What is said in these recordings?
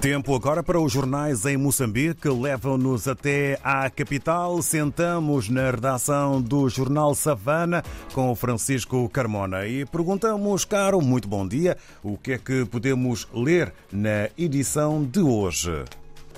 Tempo agora para os jornais em Moçambique. Levam-nos até à capital. Sentamos na redação do Jornal Savana com o Francisco Carmona e perguntamos, caro, muito bom dia, o que é que podemos ler na edição de hoje.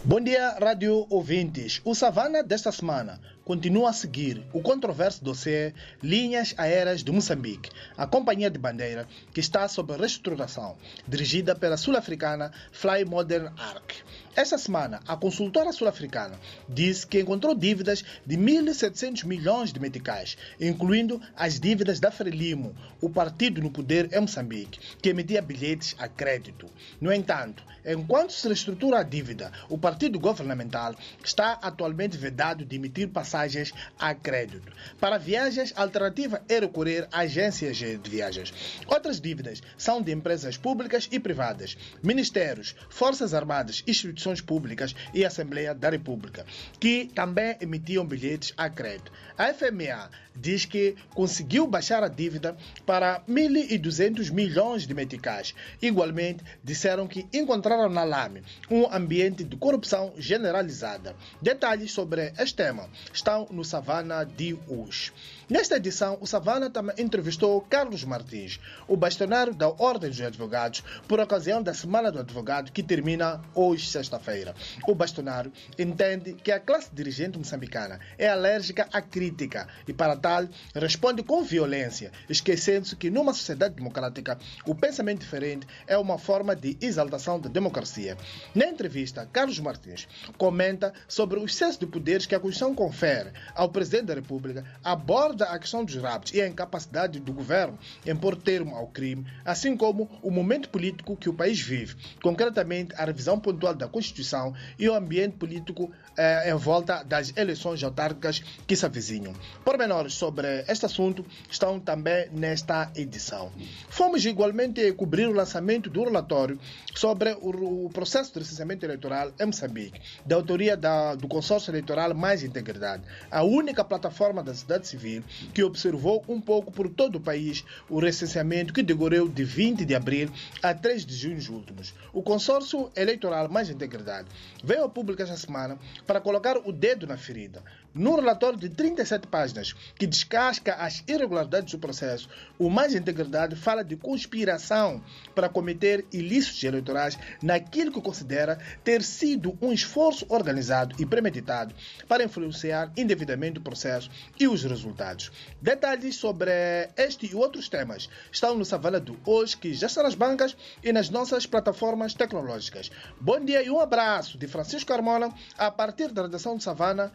Bom dia, rádio ouvintes. O Savana desta semana continua a seguir o controverso dossiê Linhas Aéreas de Moçambique, a companhia de bandeira que está sob reestruturação, dirigida pela sul-africana Fly Modern Arc. Esta semana, a consultora sul-africana disse que encontrou dívidas de 1.700 milhões de meticais, incluindo as dívidas da Frelimo, o partido no poder em Moçambique, que emitia bilhetes a crédito. No entanto, enquanto se reestrutura a dívida, o partido governamental está atualmente vedado de emitir passagens a crédito. Para viagens, a alternativa é recorrer a agências de viagens. Outras dívidas são de empresas públicas e privadas, ministérios, forças armadas, instituições públicas e Assembleia da República, que também emitiam bilhetes a crédito. A FMA diz que conseguiu baixar a dívida para 1.200 milhões de meticais. Igualmente, disseram que encontraram na LAME um ambiente de corrupção generalizada. Detalhes sobre este tema estão no Savana de hoje. Nesta edição, o Savana também entrevistou Carlos Martins, o bastonário da Ordem dos Advogados, por ocasião da Semana do Advogado, que termina hoje, sexta-feira. O bastonário entende que a classe dirigente moçambicana é alérgica à crítica e, para tal, responde com violência, esquecendo-se que numa sociedade democrática o pensamento diferente é uma forma de exaltação da democracia. Na entrevista, Carlos Martins comenta sobre o excesso de poderes que a Constituição confere ao Presidente da República, aborda a questão dos raptos e a incapacidade do governo em pôr termo ao crime, assim como o momento político que o país vive, concretamente a revisão pontual da Constituição e o ambiente político eh, em volta das eleições autárquicas que se avizinham. Pormenores sobre este assunto estão também nesta edição. Fomos igualmente cobrir o lançamento do relatório sobre o, processo de licenciamento eleitoral em Moçambique, da autoria da, do Consórcio Eleitoral Mais Integridade, a única plataforma da sociedade civil que observou um pouco por todo o país o recenseamento que decorreu de 20 de abril a 3 de junho últimos. O Consórcio Eleitoral Mais Integridade veio a público esta semana para colocar o dedo na ferida. Num relatório de 37 páginas que descasca as irregularidades do processo, o Mais Integridade fala de conspiração para cometer ilícitos eleitorais naquilo que considera ter sido um esforço organizado e premeditado para influenciar indevidamente o processo e os resultados. Detalhes sobre este e outros temas estão no Savana do hoje, que já está nas bancas e nas nossas plataformas tecnológicas. Bom dia e um abraço de Francisco Carmona a partir da redação de Savana,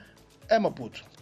é Maputo.